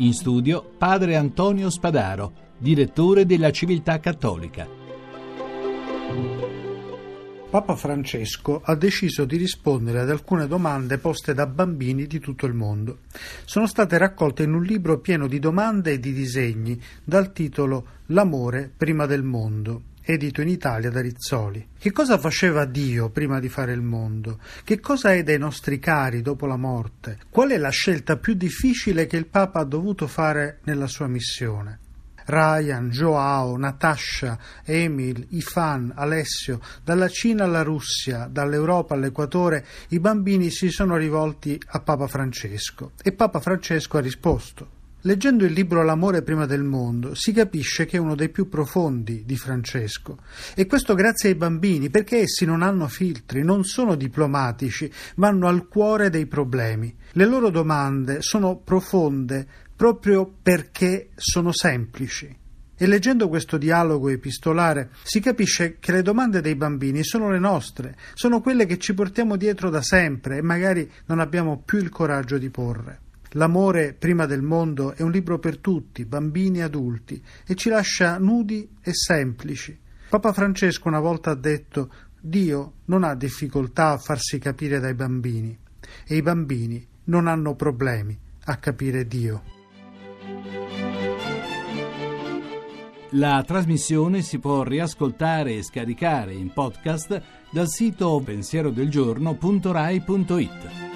In studio padre Antonio Spadaro direttore della Civiltà Cattolica. Papa Francesco ha deciso di rispondere ad alcune domande poste da bambini di tutto il mondo. Sono state raccolte in un libro pieno di domande e di disegni dal titolo L'amore prima del mondo, edito in Italia da Rizzoli. Che cosa faceva Dio prima di fare il mondo? Che cosa è dei nostri cari dopo la morte? Qual è la scelta più difficile che il Papa ha dovuto fare nella sua missione? Ryan, Joao, Natasha, Emil, Ifan, Alessio, dalla Cina alla Russia, dall'Europa all'Equatore, i bambini si sono rivolti a Papa Francesco e Papa Francesco ha risposto. Leggendo il libro L'amore prima del mondo si capisce che è uno dei più profondi di Francesco e questo grazie ai bambini perché essi non hanno filtri, non sono diplomatici, vanno al cuore dei problemi. Le loro domande sono profonde, proprio perché sono semplici. E leggendo questo dialogo epistolare si capisce che le domande dei bambini sono le nostre, sono quelle che ci portiamo dietro da sempre e magari non abbiamo più il coraggio di porre. L'amore prima del mondo è un libro per tutti, bambini e adulti, e ci lascia nudi e semplici. Papa Francesco una volta ha detto Dio non ha difficoltà a farsi capire dai bambini e i bambini non hanno problemi a capire Dio. La trasmissione si può riascoltare e scaricare in podcast dal sito pensierodelgiorno.rai.it.